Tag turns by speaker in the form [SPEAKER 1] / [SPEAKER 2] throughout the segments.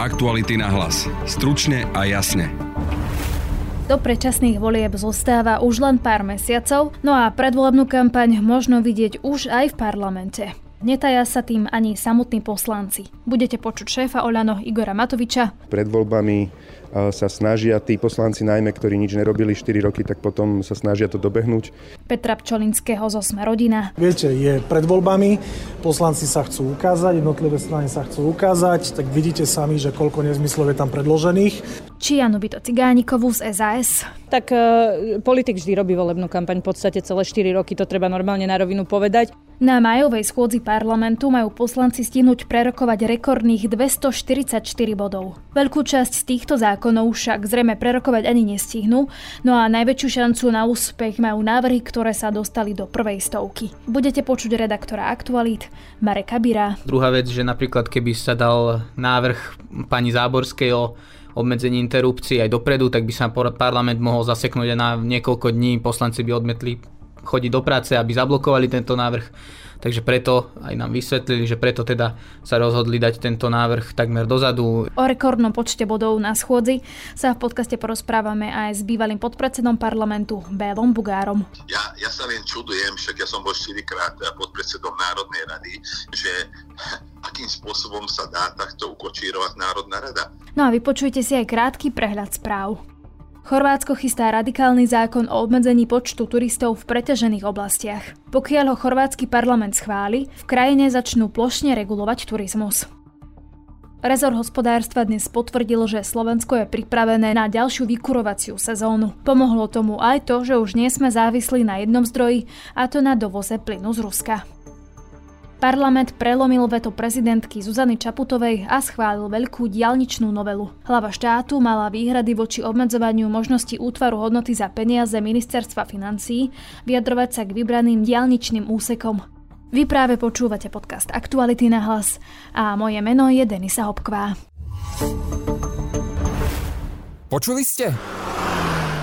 [SPEAKER 1] Aktuality na hlas. Stručne a jasne.
[SPEAKER 2] Do predčasných volieb zostáva už len pár mesiacov, no a predvolebnú kampaň možno vidieť už aj v parlamente. Netaja sa tým ani samotní poslanci. Budete počuť šéfa Oľano Igora Matoviča.
[SPEAKER 3] Pred voľbami sa snažia tí poslanci najmä, ktorí nič nerobili 4 roky, tak potom sa snažia to dobehnúť.
[SPEAKER 2] Petra Pčolinského zo Sme rodina.
[SPEAKER 4] Viete, je pred voľbami, poslanci sa chcú ukázať, jednotlivé strany sa chcú ukázať, tak vidíte sami, že koľko nezmyslov je tam predložených.
[SPEAKER 2] Či Janu Byto Cigánikovu z SAS.
[SPEAKER 5] Tak e, politik vždy robí volebnú kampaň, v podstate celé 4 roky, to treba normálne na rovinu povedať.
[SPEAKER 2] Na majovej schôdzi parlamentu majú poslanci stihnúť prerokovať rekordných 244 bodov. Veľkú časť z týchto zákonov však zrejme prerokovať ani nestihnú, no a najväčšiu šancu na úspech majú návrhy, ktoré sa dostali do prvej stovky. Budete počuť redaktora Aktualit Mareka Bira.
[SPEAKER 6] Druhá vec, že napríklad keby sa dal návrh pani Záborskej o obmedzení interrupcií aj dopredu, tak by sa parlament mohol zaseknúť aj na niekoľko dní. Poslanci by odmetli chodiť do práce, aby zablokovali tento návrh. Takže preto aj nám vysvetlili, že preto teda sa rozhodli dať tento návrh takmer dozadu.
[SPEAKER 2] O rekordnom počte bodov na schôdzi sa v podcaste porozprávame aj s bývalým podpredsedom parlamentu Bélom Bugárom.
[SPEAKER 7] Ja, ja sa len čudujem, však ja som bol 4 krát podpredsedom Národnej rady, že akým spôsobom sa dá takto ukočírovať Národná rada.
[SPEAKER 2] No a vypočujte si aj krátky prehľad správ. Chorvátsko chystá radikálny zákon o obmedzení počtu turistov v preťažených oblastiach. Pokiaľ ho chorvátsky parlament schváli, v krajine začnú plošne regulovať turizmus. Rezor hospodárstva dnes potvrdil, že Slovensko je pripravené na ďalšiu vykurovaciu sezónu. Pomohlo tomu aj to, že už nie sme závislí na jednom zdroji, a to na dovoze plynu z Ruska. Parlament prelomil veto prezidentky Zuzany Čaputovej a schválil veľkú dialničnú novelu. Hlava štátu mala výhrady voči obmedzovaniu možnosti útvaru hodnoty za peniaze ministerstva financií vyjadrovať sa k vybraným dialničným úsekom. Vy práve počúvate podcast Aktuality na hlas a moje meno je Denisa Hopkvá.
[SPEAKER 8] Počuli ste?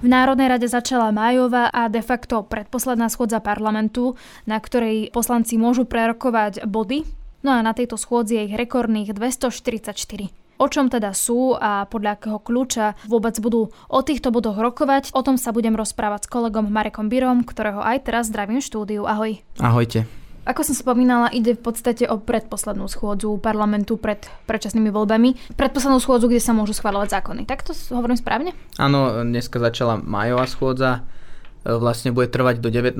[SPEAKER 2] V Národnej rade začala májová a de facto predposledná schôdza parlamentu, na ktorej poslanci môžu prerokovať body. No a na tejto schôdzi je ich rekordných 244. O čom teda sú a podľa akého kľúča vôbec budú o týchto bodoch rokovať, o tom sa budem rozprávať s kolegom Marekom Birom, ktorého aj teraz zdravím štúdiu. Ahoj.
[SPEAKER 6] Ahojte.
[SPEAKER 2] Ako som spomínala, ide v podstate o predposlednú schôdzu parlamentu pred predčasnými voľbami. Predposlednú schôdzu, kde sa môžu schváľovať zákony. Tak to hovorím správne?
[SPEAKER 6] Áno, dneska začala majová schôdza. E, vlastne bude trvať do 19.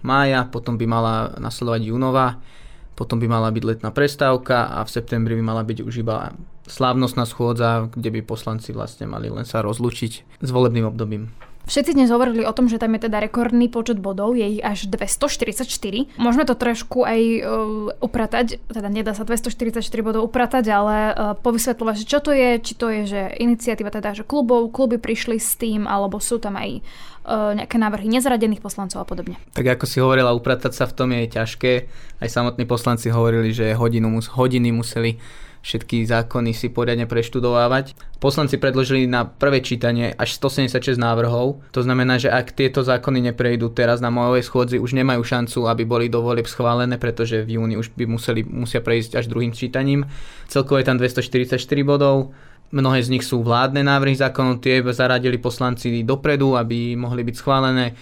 [SPEAKER 6] mája, potom by mala nasledovať júnová, potom by mala byť letná prestávka a v septembri by mala byť už iba slávnostná schôdza, kde by poslanci vlastne mali len sa rozlučiť s volebným obdobím.
[SPEAKER 2] Všetci dnes hovorili o tom, že tam je teda rekordný počet bodov, je ich až 244. Môžeme to trošku aj uh, upratať, teda nedá sa 244 bodov upratať, ale uh, povysvetľovať, čo to je, či to je, že iniciatíva teda, že klubov, kluby prišli s tým, alebo sú tam aj uh, nejaké návrhy nezradených poslancov a podobne.
[SPEAKER 6] Tak ako si hovorila, upratať sa v tom je ťažké. Aj samotní poslanci hovorili, že hodinu, hodiny museli všetky zákony si poriadne preštudovávať. Poslanci predložili na prvé čítanie až 176 návrhov. To znamená, že ak tieto zákony neprejdú teraz na mojej schôdzi, už nemajú šancu, aby boli do volieb schválené, pretože v júni už by museli, musia prejsť až druhým čítaním. Celkovo je tam 244 bodov. Mnohé z nich sú vládne návrhy zákonov, tie zaradili poslanci dopredu, aby mohli byť schválené. E,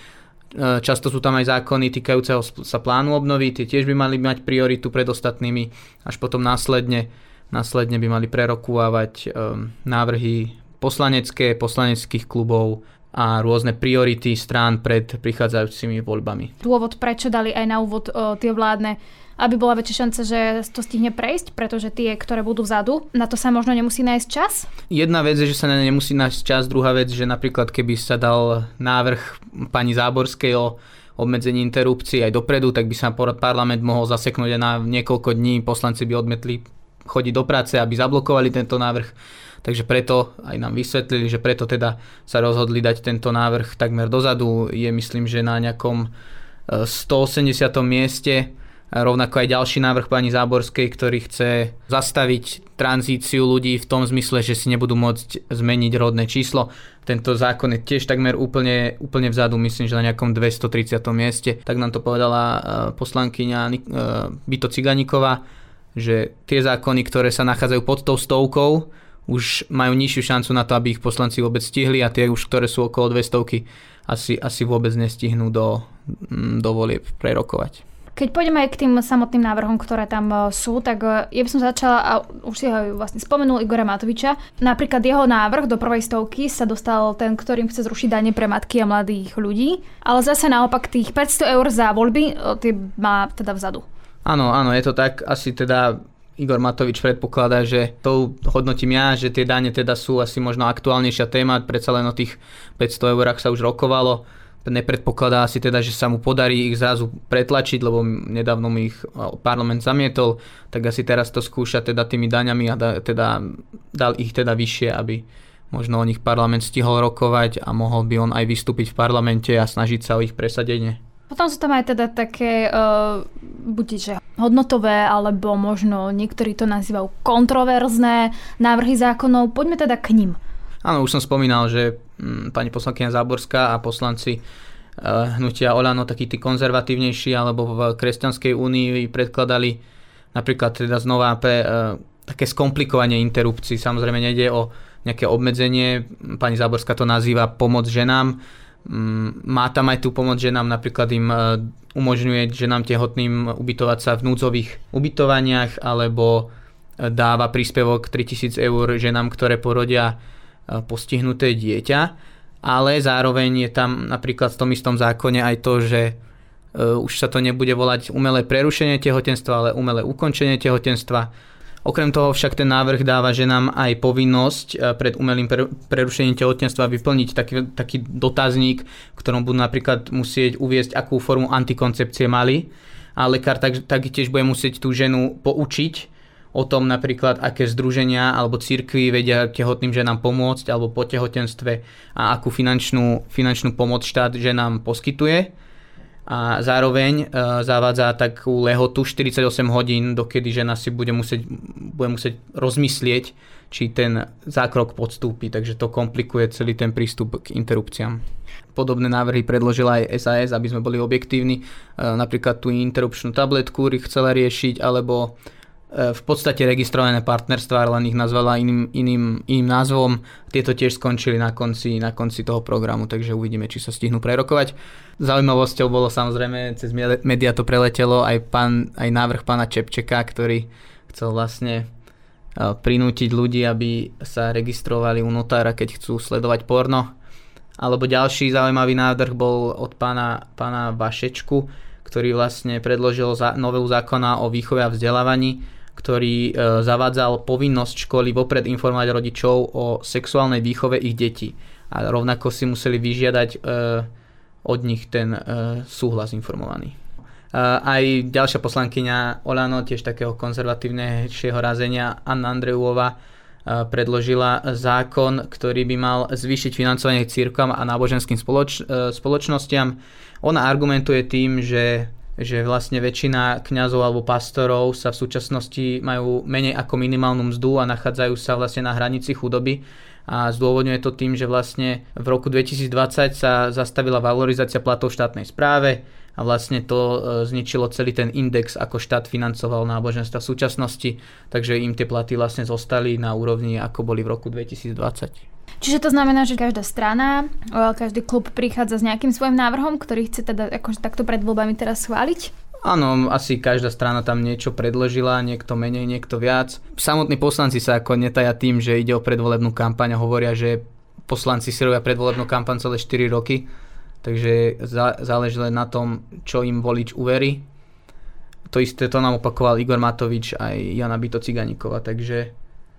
[SPEAKER 6] často sú tam aj zákony týkajúceho sa plánu obnovy, tie tiež by mali mať prioritu pred ostatnými, až potom následne Následne by mali prerokúvať um, návrhy poslanecké, poslaneckých klubov a rôzne priority strán pred prichádzajúcimi voľbami.
[SPEAKER 2] Dôvod, prečo dali aj na úvod o, tie vládne, aby bola väčšia šanca, že to stihne prejsť, pretože tie, ktoré budú vzadu, na to sa možno nemusí nájsť čas?
[SPEAKER 6] Jedna vec je, že sa na ne nemusí nájsť čas, druhá vec, že napríklad keby sa dal návrh pani Záborskej o obmedzení interrupcií aj dopredu, tak by sa parlament mohol zaseknúť aj na niekoľko dní. Poslanci by odmetli chodiť do práce, aby zablokovali tento návrh. Takže preto aj nám vysvetlili, že preto teda sa rozhodli dať tento návrh takmer dozadu. Je myslím, že na nejakom 180. E, mieste rovnako aj ďalší návrh pani Záborskej, ktorý chce zastaviť tranzíciu ľudí v tom zmysle, že si nebudú môcť zmeniť rodné číslo. Tento zákon je tiež takmer úplne, úplne vzadu, myslím, že na nejakom 230. mieste. Tak nám to povedala e, poslankyňa e, Bito Ciganíková, že tie zákony, ktoré sa nachádzajú pod tou stovkou, už majú nižšiu šancu na to, aby ich poslanci vôbec stihli a tie už, ktoré sú okolo 200 asi, asi vôbec nestihnú do, do volieb prerokovať.
[SPEAKER 2] Keď pôjdeme aj k tým samotným návrhom, ktoré tam e, sú, tak e, ja by som začala, a už si ho vlastne spomenul Igora Matoviča, napríklad jeho návrh do prvej stovky sa dostal ten, ktorým chce zrušiť dane pre matky a mladých ľudí, ale zase naopak tých 500 eur za voľby, e, tie má teda vzadu.
[SPEAKER 6] Áno, áno, je to tak. Asi teda Igor Matovič predpokladá, že to hodnotím ja, že tie dane teda sú asi možno aktuálnejšia téma, predsa len o tých 500 eurách sa už rokovalo nepredpokladá si teda, že sa mu podarí ich zrazu pretlačiť, lebo nedávno mi ich parlament zamietol, tak asi teraz to skúša teda tými daňami a da, teda, dal ich teda vyššie, aby možno o nich parlament stihol rokovať a mohol by on aj vystúpiť v parlamente a snažiť sa o ich presadenie.
[SPEAKER 2] Potom sú tam aj teda také, uh, buď že hodnotové, alebo možno niektorí to nazývajú kontroverzné návrhy zákonov. Poďme teda k ním.
[SPEAKER 6] Áno, už som spomínal, že mm, pani poslankyňa Záborská a poslanci eh, hnutia Olano, takí tí konzervatívnejší, alebo v Kresťanskej únii predkladali napríklad teda znova pre eh, také skomplikovanie interrupcií. Samozrejme nejde o nejaké obmedzenie, pani Záborská to nazýva pomoc ženám. Mm, má tam aj tú pomoc ženám, napríklad im eh, umožňuje ženám tehotným ubytovať sa v núdzových ubytovaniach, alebo dáva príspevok 3000 eur ženám, ktoré porodia postihnuté dieťa, ale zároveň je tam napríklad v tom istom zákone aj to, že e, už sa to nebude volať umelé prerušenie tehotenstva, ale umelé ukončenie tehotenstva. Okrem toho však ten návrh dáva ženám aj povinnosť e, pred umelým prerušením tehotenstva vyplniť taký, taký dotazník, ktorom budú napríklad musieť uviesť, akú formu antikoncepcie mali a lekár tak, tak tiež bude musieť tú ženu poučiť, o tom napríklad, aké združenia alebo církvy vedia tehotným ženám pomôcť alebo po tehotenstve a akú finančnú, finančnú pomoc štát ženám poskytuje. A zároveň e, zavádza takú lehotu 48 hodín, dokedy žena si bude musieť, bude musieť rozmyslieť, či ten zákrok podstúpi, takže to komplikuje celý ten prístup k interrupciám. Podobné návrhy predložila aj SAS, aby sme boli objektívni. E, napríklad tú interrupčnú tabletku chcela riešiť, alebo v podstate registrované partnerstva, len ich nazvala iným, iným, iným názvom. Tieto tiež skončili na konci, na konci toho programu, takže uvidíme, či sa stihnú prerokovať. Zaujímavosťou bolo samozrejme, cez média to preletelo aj, pán, aj návrh pána Čepčeka, ktorý chcel vlastne e, prinútiť ľudí, aby sa registrovali u notára, keď chcú sledovať porno. Alebo ďalší zaujímavý návrh bol od pána, pána Vašečku, ktorý vlastne predložil za, novelu zákona o výchove a vzdelávaní, ktorý e, zavádzal povinnosť školy vopred informovať rodičov o sexuálnej výchove ich detí. A rovnako si museli vyžiadať e, od nich ten e, súhlas informovaný. Aj ďalšia poslankyňa Olano, tiež takého konzervatívnejšieho razenia, Anna Andrejúova, predložila zákon, ktorý by mal zvýšiť financovanie církvam a náboženským spoloč- spoločnostiam. Ona argumentuje tým, že že vlastne väčšina kňazov alebo pastorov sa v súčasnosti majú menej ako minimálnu mzdu a nachádzajú sa vlastne na hranici chudoby a zdôvodňuje to tým, že vlastne v roku 2020 sa zastavila valorizácia platov štátnej správe a vlastne to e, zničilo celý ten index, ako štát financoval náboženstva v súčasnosti, takže im tie platy vlastne zostali na úrovni, ako boli v roku 2020.
[SPEAKER 2] Čiže to znamená, že každá strana, každý klub prichádza s nejakým svojim návrhom, ktorý chce teda akože takto pred voľbami teraz schváliť?
[SPEAKER 6] Áno, asi každá strana tam niečo predložila, niekto menej, niekto viac. Samotní poslanci sa ako netaja tým, že ide o predvolebnú kampaň a hovoria, že poslanci si robia predvolebnú kampaň celé 4 roky, takže záleží len na tom, čo im volič uverí. To isté to nám opakoval Igor Matovič aj Jana Bito Ciganíková, takže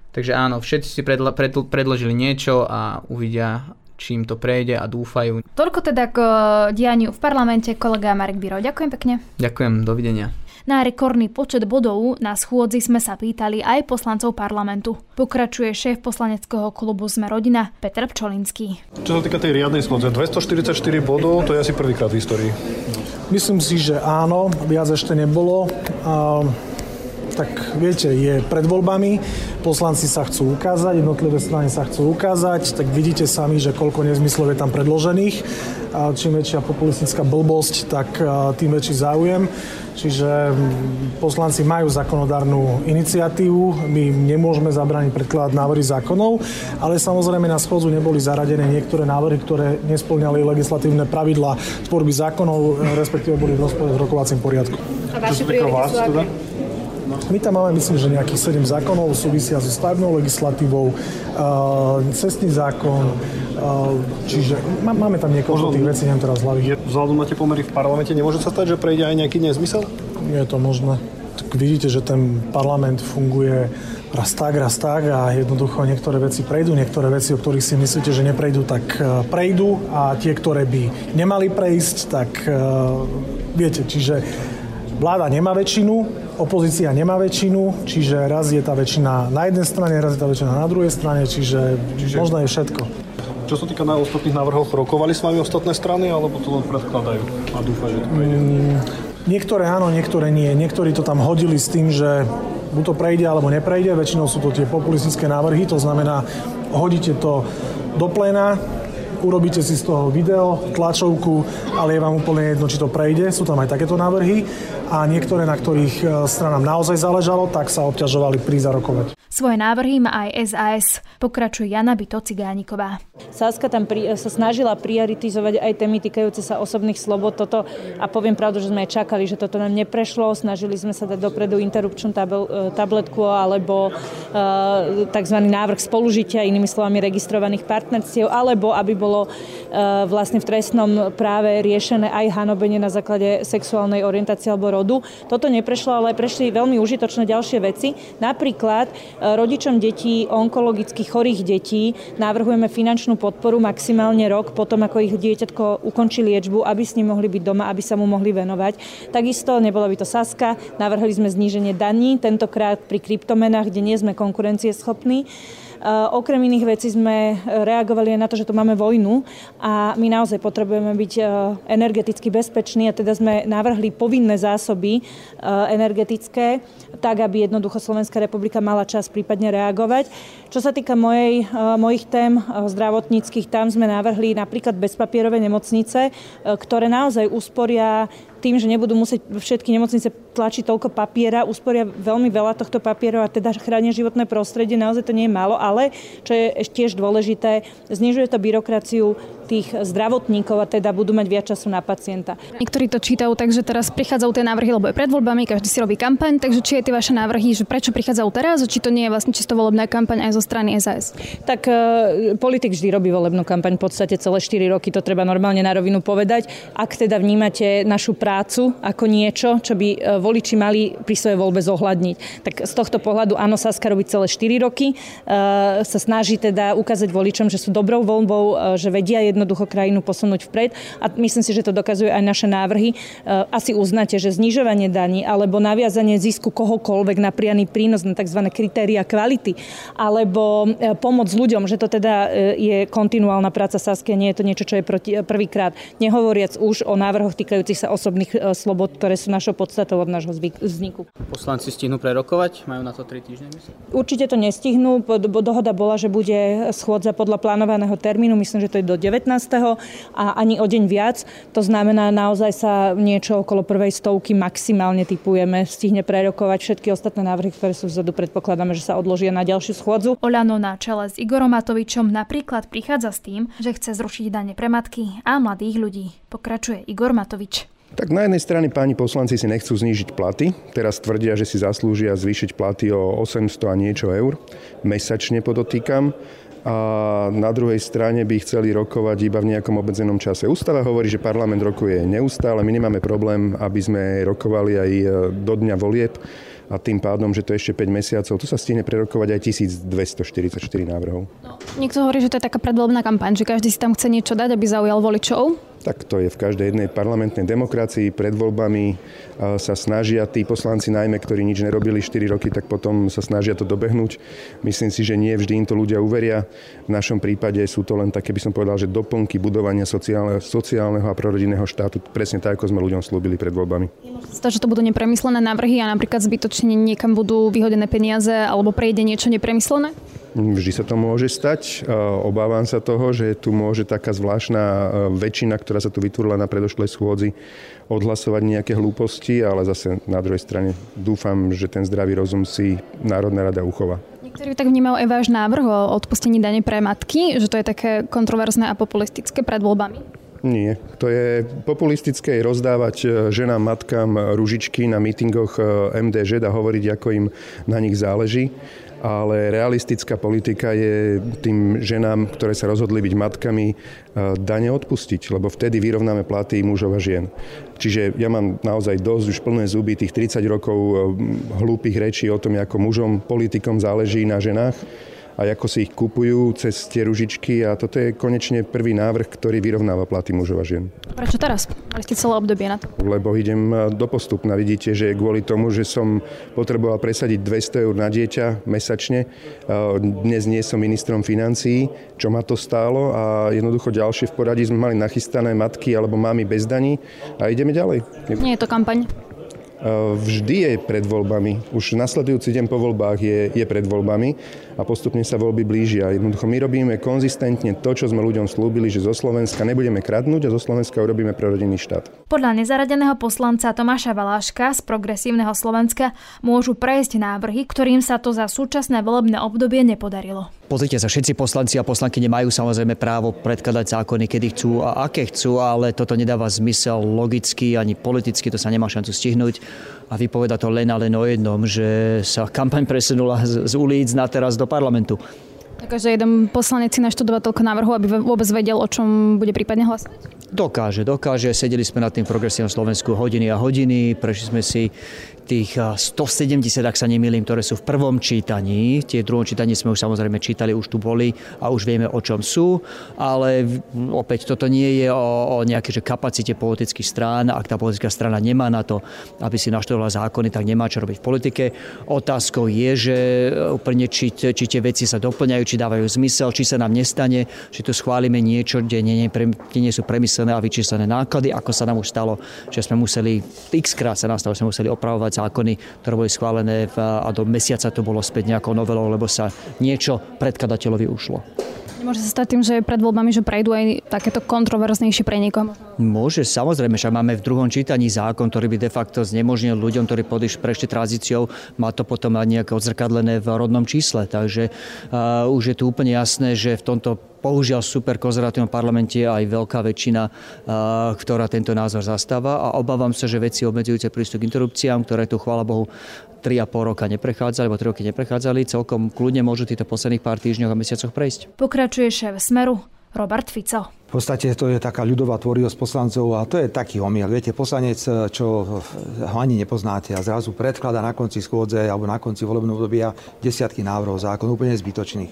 [SPEAKER 6] Takže áno, všetci si predlo- predložili niečo a uvidia, čím to prejde a dúfajú.
[SPEAKER 2] Toľko teda k eh, dianiu v parlamente kolega Marek Biro. Ďakujem pekne.
[SPEAKER 6] Ďakujem, dovidenia.
[SPEAKER 2] Na rekordný počet bodov na schôdzi sme sa pýtali aj poslancov parlamentu. Pokračuje šéf poslaneckého klubu Sme rodina Petr Pčolinský.
[SPEAKER 9] Čo sa týka tej riadnej schôdze, 244 bodov, to je asi prvýkrát v histórii.
[SPEAKER 4] Myslím si, že áno, viac ešte nebolo. A tak viete, je pred voľbami, poslanci sa chcú ukázať, jednotlivé strany sa chcú ukázať, tak vidíte sami, že koľko nezmyslov je tam predložených. A čím väčšia populistická blbosť, tak tým väčší záujem. Čiže poslanci majú zákonodárnu iniciatívu, my nemôžeme zabrániť predkladať návrhy zákonov, ale samozrejme na schôdzu neboli zaradené niektoré návrhy, ktoré nesplňali legislatívne pravidla tvorby zákonov, respektíve boli v rozpore s rokovacím poriadku.
[SPEAKER 2] A vaše priority sú?
[SPEAKER 4] My tam máme, myslím, že nejakých 7 zákonov súvisia so stavebnou legislatívou, cestný zákon, čiže máme tam niekoľko tých vecí, neviem teraz hlavy.
[SPEAKER 9] Vzhľadom na tie pomery v parlamente, nemôže sa stať, že prejde aj nejaký nezmysel?
[SPEAKER 4] Je to možné. Tak vidíte, že ten parlament funguje raz tak, raz tak a jednoducho niektoré veci prejdú, niektoré veci, o ktorých si myslíte, že neprejdú, tak uh, prejdú a tie, ktoré by nemali prejsť, tak uh, viete, čiže vláda nemá väčšinu, opozícia nemá väčšinu, čiže raz je tá väčšina na jednej strane, raz je tá väčšina na druhej strane, čiže, čiže... možno je všetko.
[SPEAKER 9] Čo sa týka na ostatných návrhoch, rokovali s vami ostatné strany, alebo to len predkladajú a dúfajú, že to prejde? Mm,
[SPEAKER 4] niektoré áno, niektoré nie. Niektorí to tam hodili s tým, že buď to prejde alebo neprejde. Väčšinou sú to tie populistické návrhy, to znamená, hodíte to do pléna, urobíte si z toho video, tlačovku, ale je vám úplne jedno, či to prejde. Sú tam aj takéto návrhy a niektoré, na ktorých e, stranám naozaj záležalo, tak sa obťažovali prísť rokovať.
[SPEAKER 2] Svoje návrhy má aj SAS, pokračuje Jana Byto Cigániková.
[SPEAKER 5] Saska tam pri, sa snažila prioritizovať aj témy týkajúce sa osobných slobod. Toto, a poviem pravdu, že sme aj čakali, že toto nám neprešlo. Snažili sme sa dať dopredu interrupčnú tabel, e, tabletku alebo uh, tzv. návrh spolužitia, inými slovami registrovaných partnerstiev, alebo aby bolo uh, vlastne v trestnom práve riešené aj hanobenie na základe sexuálnej orientácie alebo rodu. Toto neprešlo, ale prešli veľmi užitočné ďalšie veci. Napríklad e, rodičom detí, onkologicky chorých detí navrhujeme finančnú podporu maximálne rok potom, ako ich dieťatko ukončí liečbu, aby s ním mohli byť doma, aby sa mu mohli venovať. Takisto, nebola by to Saska, navrhli sme zníženie daní, tentokrát pri kryptomenách, kde nie sme konkurencieschopní. Okrem iných vecí sme reagovali aj na to, že tu máme vojnu a my naozaj potrebujeme byť e, energeticky bezpeční a teda sme navrhli povinné zásoby energetické, tak aby jednoducho Slovenská republika mala čas prípadne reagovať. Čo sa týka mojej, e, mojich tém zdravotníckých, tam sme navrhli napríklad bezpapierové nemocnice, ktoré naozaj usporia tým, že nebudú musieť všetky nemocnice tlačiť toľko papiera, usporia veľmi veľa tohto papierov a teda chránia životné prostredie, naozaj to nie je málo, ale čo je tiež dôležité, znižuje to byrokraciu tých zdravotníkov a teda budú mať viac času na pacienta.
[SPEAKER 2] Niektorí to čítajú tak, že teraz prichádzajú tie návrhy, lebo je pred voľbami, každý si robí kampaň, takže či je tie vaše návrhy, že prečo prichádzajú teraz, či to nie je vlastne čisto volebná kampaň aj zo strany SAS?
[SPEAKER 5] Tak e, politik vždy robí volebnú kampaň v podstate celé 4 roky, to treba normálne na rovinu povedať. Ak teda vnímate našu prácu ako niečo, čo by e, voliči mali pri svojej voľbe zohľadniť. Tak z tohto pohľadu áno, Saska robí celé 4 roky, e, sa snaží teda ukázať voličom, že sú dobrou voľbou, že vedia jedno jednoducho krajinu posunúť vpred a myslím si, že to dokazujú aj naše návrhy. E, asi uznáte, že znižovanie daní alebo naviazanie zisku kohokoľvek na prianý prínos na tzv. kritéria kvality alebo e, pomoc ľuďom, že to teda e, je kontinuálna práca Saskia, nie je to niečo, čo je prvýkrát. Nehovoriac už o návrhoch týkajúcich sa osobných slobod, ktoré sú našou podstatou od nášho vzniku.
[SPEAKER 6] Poslanci stihnú prerokovať? Majú na to 3 týždne? Myslím?
[SPEAKER 5] Určite to nestihnú. Dohoda bola, že bude schôdza podľa plánovaného termínu. Myslím, že to je do 19 a ani o deň viac. To znamená, naozaj sa niečo okolo prvej stovky maximálne typujeme. Stihne prerokovať všetky ostatné návrhy, ktoré sú vzadu. Predpokladáme, že sa odložia na ďalšiu schôdzu.
[SPEAKER 2] Olano na čele s Igorom Matovičom napríklad prichádza s tým, že chce zrušiť dane pre matky a mladých ľudí. Pokračuje Igor Matovič.
[SPEAKER 3] Tak na jednej strane páni poslanci si nechcú znížiť platy. Teraz tvrdia, že si zaslúžia zvýšiť platy o 800 a niečo eur. Mesačne podotýkam a na druhej strane by chceli rokovať iba v nejakom obmedzenom čase. Ústava hovorí, že parlament rokuje neustále, my nemáme problém, aby sme rokovali aj e, do dňa volieb a tým pádom, že to je ešte 5 mesiacov, tu sa stihne prerokovať aj 1244 návrhov.
[SPEAKER 10] No, niekto hovorí, že to je taká predvolebná kampaň, že každý si tam chce niečo dať, aby zaujal voličov.
[SPEAKER 3] Tak to je v každej jednej parlamentnej demokracii. Pred voľbami sa snažia tí poslanci, najmä ktorí nič nerobili 4 roky, tak potom sa snažia to dobehnúť. Myslím si, že nie vždy im to ľudia uveria. V našom prípade sú to len také, by som povedal, že doplnky budovania sociálneho, sociálneho a prorodinného štátu, presne tak, ako sme ľuďom slúbili pred voľbami.
[SPEAKER 10] To, že to budú nepremyslené návrhy a napríklad zbytočne niekam budú vyhodené peniaze alebo prejde niečo nepremyslené?
[SPEAKER 3] Vždy sa to môže stať. Obávam sa toho, že tu môže taká zvláštna väčšina, ktorá sa tu vytvorila na predošlej schôdzi, odhlasovať nejaké hlúposti, ale zase na druhej strane dúfam, že ten zdravý rozum si Národná rada uchová.
[SPEAKER 10] Niektorí tak vnímajú aj váš návrh o odpustení dane pre matky, že to je také kontroverzné a populistické pred voľbami?
[SPEAKER 3] Nie. To je populistické rozdávať e, ženám, matkám ružičky na mítingoch e, MDŽ a hovoriť, ako im na nich záleží ale realistická politika je tým ženám, ktoré sa rozhodli byť matkami, e, dane odpustiť, lebo vtedy vyrovnáme platy mužov a žien. Čiže ja mám naozaj dosť už plné zuby tých 30 rokov e, hlúpych rečí o tom, ako mužom, politikom záleží na ženách a ako si ich kupujú cez tie ružičky a toto je konečne prvý návrh, ktorý vyrovnáva platy mužov a žien.
[SPEAKER 10] Prečo teraz? Mali ste celé obdobie na to?
[SPEAKER 3] Lebo idem do postupna. Vidíte, že kvôli tomu, že som potreboval presadiť 200 eur na dieťa mesačne, dnes nie som ministrom financií, čo ma to stálo a jednoducho ďalšie v poradí sme mali nachystané matky alebo mamy bez daní a ideme ďalej.
[SPEAKER 10] Nie je to kampaň?
[SPEAKER 3] Vždy je pred voľbami. Už nasledujúci deň po voľbách je, je pred voľbami a postupne sa voľby blížia. Jednoducho my robíme konzistentne to, čo sme ľuďom slúbili, že zo Slovenska nebudeme kradnúť a zo Slovenska urobíme prorodinný štát.
[SPEAKER 2] Podľa nezaradeného poslanca Tomáša Valáška z Progresívneho Slovenska môžu prejsť návrhy, ktorým sa to za súčasné volebné obdobie nepodarilo.
[SPEAKER 11] Pozrite sa, všetci poslanci a poslanky nemajú samozrejme právo predkladať zákony, kedy chcú a aké chcú, ale toto nedáva zmysel logicky ani politicky, to sa nemá šancu stihnúť. A vypoveda to len a len o jednom, že sa kampaň presunula z, z ulic na teraz do parlamentu.
[SPEAKER 10] Takže jeden poslanec si naštudovať toľko návrhov, aby vôbec vedel, o čom bude prípadne hlasovať?
[SPEAKER 11] Dokáže, dokáže. Sedeli sme na tým progresívnom Slovensku hodiny a hodiny, prešli sme si tých 170, ak sa nemýlim, ktoré sú v prvom čítaní. Tie druhom čítaní sme už samozrejme čítali, už tu boli a už vieme, o čom sú, ale opäť toto nie je o, o nejakej že kapacite politických strán. Ak tá politická strana nemá na to, aby si naštovala zákony, tak nemá čo robiť v politike. Otázkou je, že úplne či, či tie veci sa doplňajú, či dávajú zmysel, či sa nám nestane, či tu schválime niečo, kde nie, nie, kde nie sú premyslené a vyčíslené náklady, ako sa nám už stalo, že sme museli, x krát sa nastalo, sme museli opravovať zákony, ktoré boli schválené v, a do mesiaca to bolo späť nejakou novelou, lebo sa niečo predkladateľovi ušlo.
[SPEAKER 10] Môže sa stať tým, že pred voľbami, že prejdú aj takéto kontroverznejšie pre niekoho?
[SPEAKER 11] Môže, samozrejme, že máme v druhom čítaní zákon, ktorý by de facto znemožnil ľuďom, ktorí prešli tranzíciou, má to potom aj nejaké odzrkadlené v rodnom čísle. Takže uh, už je tu úplne jasné, že v tomto bohužiaľ super konzervatívnom parlamente aj veľká väčšina, ktorá tento názor zastáva a obávam sa, že veci obmedzujúce prístup k interrupciám, ktoré tu chvála Bohu 3,5 roka neprechádzali, alebo 3 roky neprechádzali, celkom kľudne môžu týchto posledných pár týždňoch a mesiacoch prejsť.
[SPEAKER 2] Pokračuje šéf Smeru Robert Fico.
[SPEAKER 12] V podstate to je taká ľudová tvorivosť poslancov a to je taký omiel. Viete, poslanec, čo ho ani nepoznáte a zrazu predklada na konci schôdze alebo na konci volebného obdobia desiatky návrhov zákon úplne zbytočných.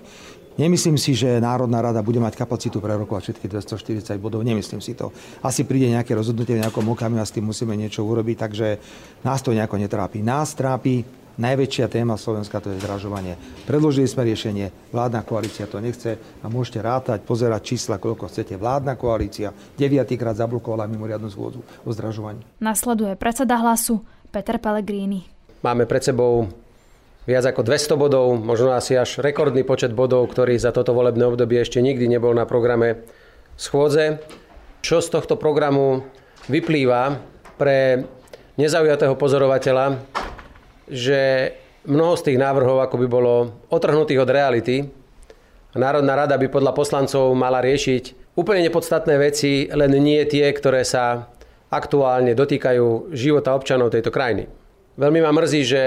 [SPEAKER 12] Nemyslím si, že Národná rada bude mať kapacitu prerokovať všetky 240 bodov. Nemyslím si to. Asi príde nejaké rozhodnutie v nejakom okamihu a s tým musíme niečo urobiť, takže nás to nejako netrápi. Nás trápi najväčšia téma Slovenska, to je zdražovanie. Predložili sme riešenie, vládna koalícia to nechce a môžete rátať, pozerať čísla, koľko chcete. Vládna koalícia deviatýkrát zablokovala mimoriadnu schôdzu o zdražovaní.
[SPEAKER 2] Nasleduje predseda hlasu Peter Pellegrini.
[SPEAKER 13] Máme pred sebou viac ako 200 bodov, možno asi až rekordný počet bodov, ktorý za toto volebné obdobie ešte nikdy nebol na programe schôdze. Čo z tohto programu vyplýva pre nezaujatého pozorovateľa, že mnoho z tých návrhov ako by bolo otrhnutých od reality. Národná rada by podľa poslancov mala riešiť úplne nepodstatné veci, len nie tie, ktoré sa aktuálne dotýkajú života občanov tejto krajiny. Veľmi ma mrzí, že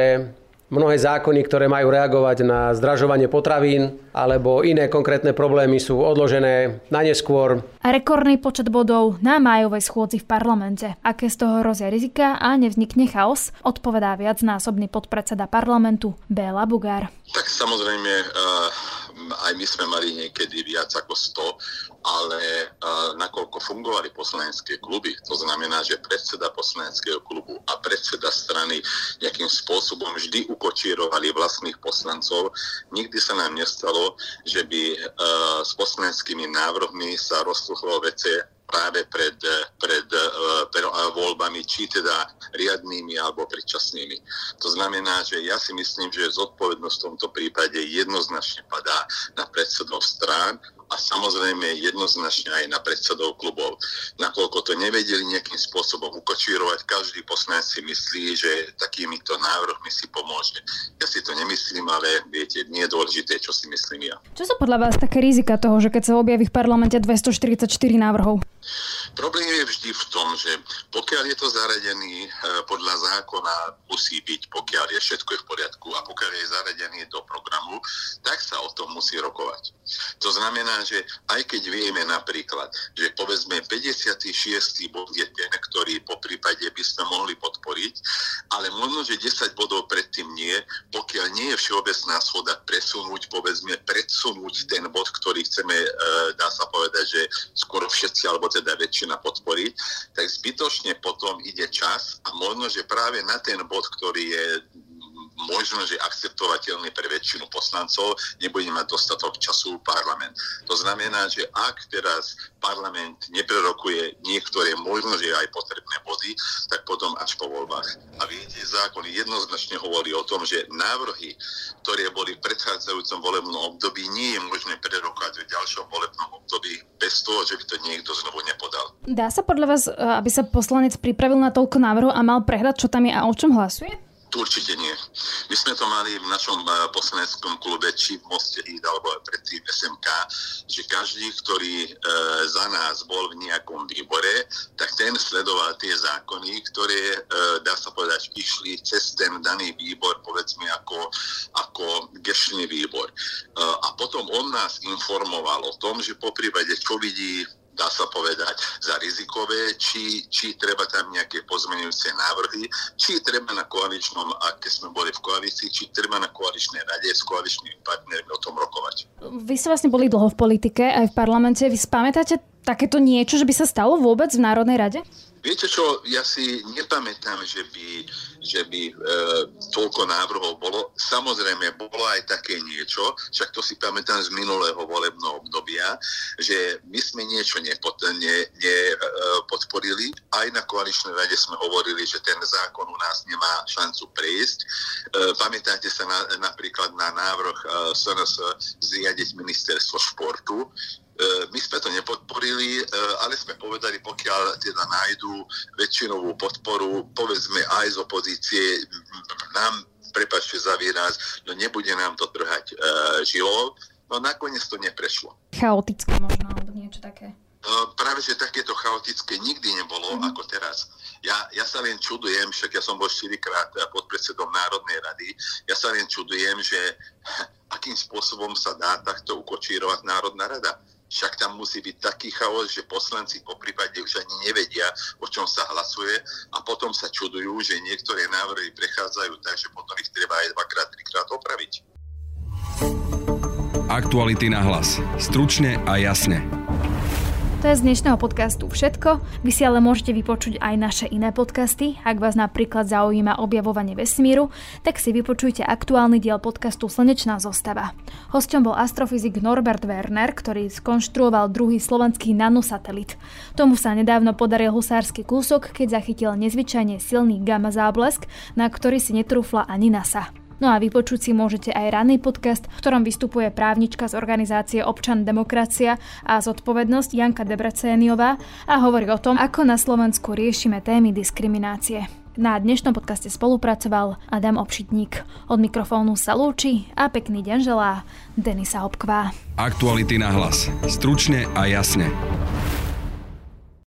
[SPEAKER 13] Mnohé zákony, ktoré majú reagovať na zdražovanie potravín alebo iné konkrétne problémy sú odložené na neskôr.
[SPEAKER 2] A rekordný počet bodov na májovej schôdzi v parlamente. Aké z toho hrozia rizika a nevznikne chaos, odpovedá viacnásobný podpredseda parlamentu Béla Bugár.
[SPEAKER 7] Tak samozrejme, eh, aj my sme mali niekedy viac ako 100, ale eh, nakoľko fungovali poslanecké kluby, to znamená, že predseda poslaneckého klubu a predseda strany nejakým spôsobom vždy ukočírovali vlastných poslancov, nikdy sa nám nestalo, že by eh, s poslaneckými návrhmi sa rozsluchlo vece práve pred, pred, pred voľbami, či teda riadnými alebo predčasnými. To znamená, že ja si myslím, že zodpovednosť v tomto prípade jednoznačne padá na predsedov strán a samozrejme jednoznačne aj na predsedov klubov. Nakoľko to nevedeli nejakým spôsobom ukočírovať, každý poslanec si myslí, že takýmito návrhmi si pomôže. Ja si to nemyslím, ale viete, nie je dôležité, čo si myslím ja.
[SPEAKER 2] Čo sú podľa vás také rizika toho, že keď sa objaví v parlamente 244 návrhov?
[SPEAKER 7] Problém je vždy v tom, že pokiaľ je to zaradený eh, podľa zákona, musí byť, pokiaľ je všetko je v poriadku a pokiaľ je zaradený do programu, tak sa o tom musí rokovať. To znamená, že aj keď vieme napríklad, že povedzme 56. bod je ten, ktorý po prípade by sme mohli podporiť, ale možno, že 10 bodov predtým nie, pokiaľ nie je všeobecná schoda presunúť, povedzme predsunúť ten bod, ktorý chceme, eh, dá sa povedať, že skoro všetci alebo teda väčšina podporiť, tak zbytočne potom ide čas a možno, že práve na ten bod, ktorý je možno, že akceptovateľný pre väčšinu poslancov, nebude mať dostatok času parlament. To znamená, že ak teraz parlament neprerokuje niektoré možno, že aj potrebné body, tak potom až po voľbách. A viete, zákon jednoznačne hovorí o tom, že návrhy, ktoré boli v predchádzajúcom volebnom období, nie je možné prerokovať v ďalšom volebnom období bez toho, že by to niekto znovu nepodal.
[SPEAKER 2] Dá sa podľa vás, aby sa poslanec pripravil na toľko návrhov a mal prehľad, čo tam je a o čom hlasuje?
[SPEAKER 7] Určite nie. My sme to mali v našom eh, poslaneckom klube, či v Moste Híd, alebo predtým SMK, že každý, ktorý e, za nás bol v nejakom výbore, tak ten sledoval tie zákony, ktoré, e, dá sa povedať, išli cez ten daný výbor, povedzme, ako, ako gešný výbor. E, a potom on nás informoval o tom, že po prípade, čo vidí dá sa povedať, za rizikové, či, či treba tam nejaké pozmenujúce návrhy, či treba na koaličnom, ak sme boli v koalícii, či treba na koaličnej rade s koaličnými partnermi o tom rokovať.
[SPEAKER 2] Vy ste vlastne boli dlho v politike, aj v parlamente. Vy spamätáte takéto niečo, že by sa stalo vôbec v Národnej rade?
[SPEAKER 7] Viete čo, ja si nepamätám, že by, že by e, toľko návrhov bolo. Samozrejme, bolo aj také niečo, však to si pamätám z minulého volebného obdobia, že my sme niečo nepod, ne, ne, e. Aj na koaličnej rade sme hovorili, že ten zákon u nás nemá šancu prejsť. E, pamätáte sa na, napríklad na návrh e, SNS zriadiť ministerstvo športu, my sme to nepodporili, e, ale sme povedali, pokiaľ teda nájdú väčšinovú podporu, povedzme aj z opozície, nám, prepačte za výraz, no nebude nám to trhať e, žilov, no nakoniec to neprešlo.
[SPEAKER 2] Chaotické možno, alebo niečo také.
[SPEAKER 7] Práve, že takéto chaotické nikdy nebolo mm. ako teraz. Ja, ja sa len čudujem, však ja som bol 4 krát podpredsedom Národnej rady, ja sa len čudujem, že akým spôsobom sa dá takto ukočírovať Národná rada však tam musí byť taký chaos, že poslanci po prípade už ani nevedia, o čom sa hlasuje a potom sa čudujú, že niektoré návrhy prechádzajú tak, že potom ich treba aj dvakrát, trikrát opraviť.
[SPEAKER 1] Aktuality na hlas. Stručne a jasne.
[SPEAKER 2] To je z dnešného podcastu všetko. Vy si ale môžete vypočuť aj naše iné podcasty. Ak vás napríklad zaujíma objavovanie vesmíru, tak si vypočujte aktuálny diel podcastu Slnečná zostava. Hosťom bol astrofyzik Norbert Werner, ktorý skonštruoval druhý slovenský nanosatelit. Tomu sa nedávno podaril husársky kúsok, keď zachytil nezvyčajne silný gamma záblesk, na ktorý si netrúfla ani NASA. No a vypočuť si môžete aj ranný podcast, v ktorom vystupuje právnička z organizácie Občan Demokracia a zodpovednosť Janka Debrecéniová a hovorí o tom, ako na Slovensku riešime témy diskriminácie. Na dnešnom podcaste spolupracoval Adam Obšitník. Od mikrofónu sa lúči a pekný deň želá Denisa Hopkvá.
[SPEAKER 1] Aktuality na hlas. Stručne a jasne.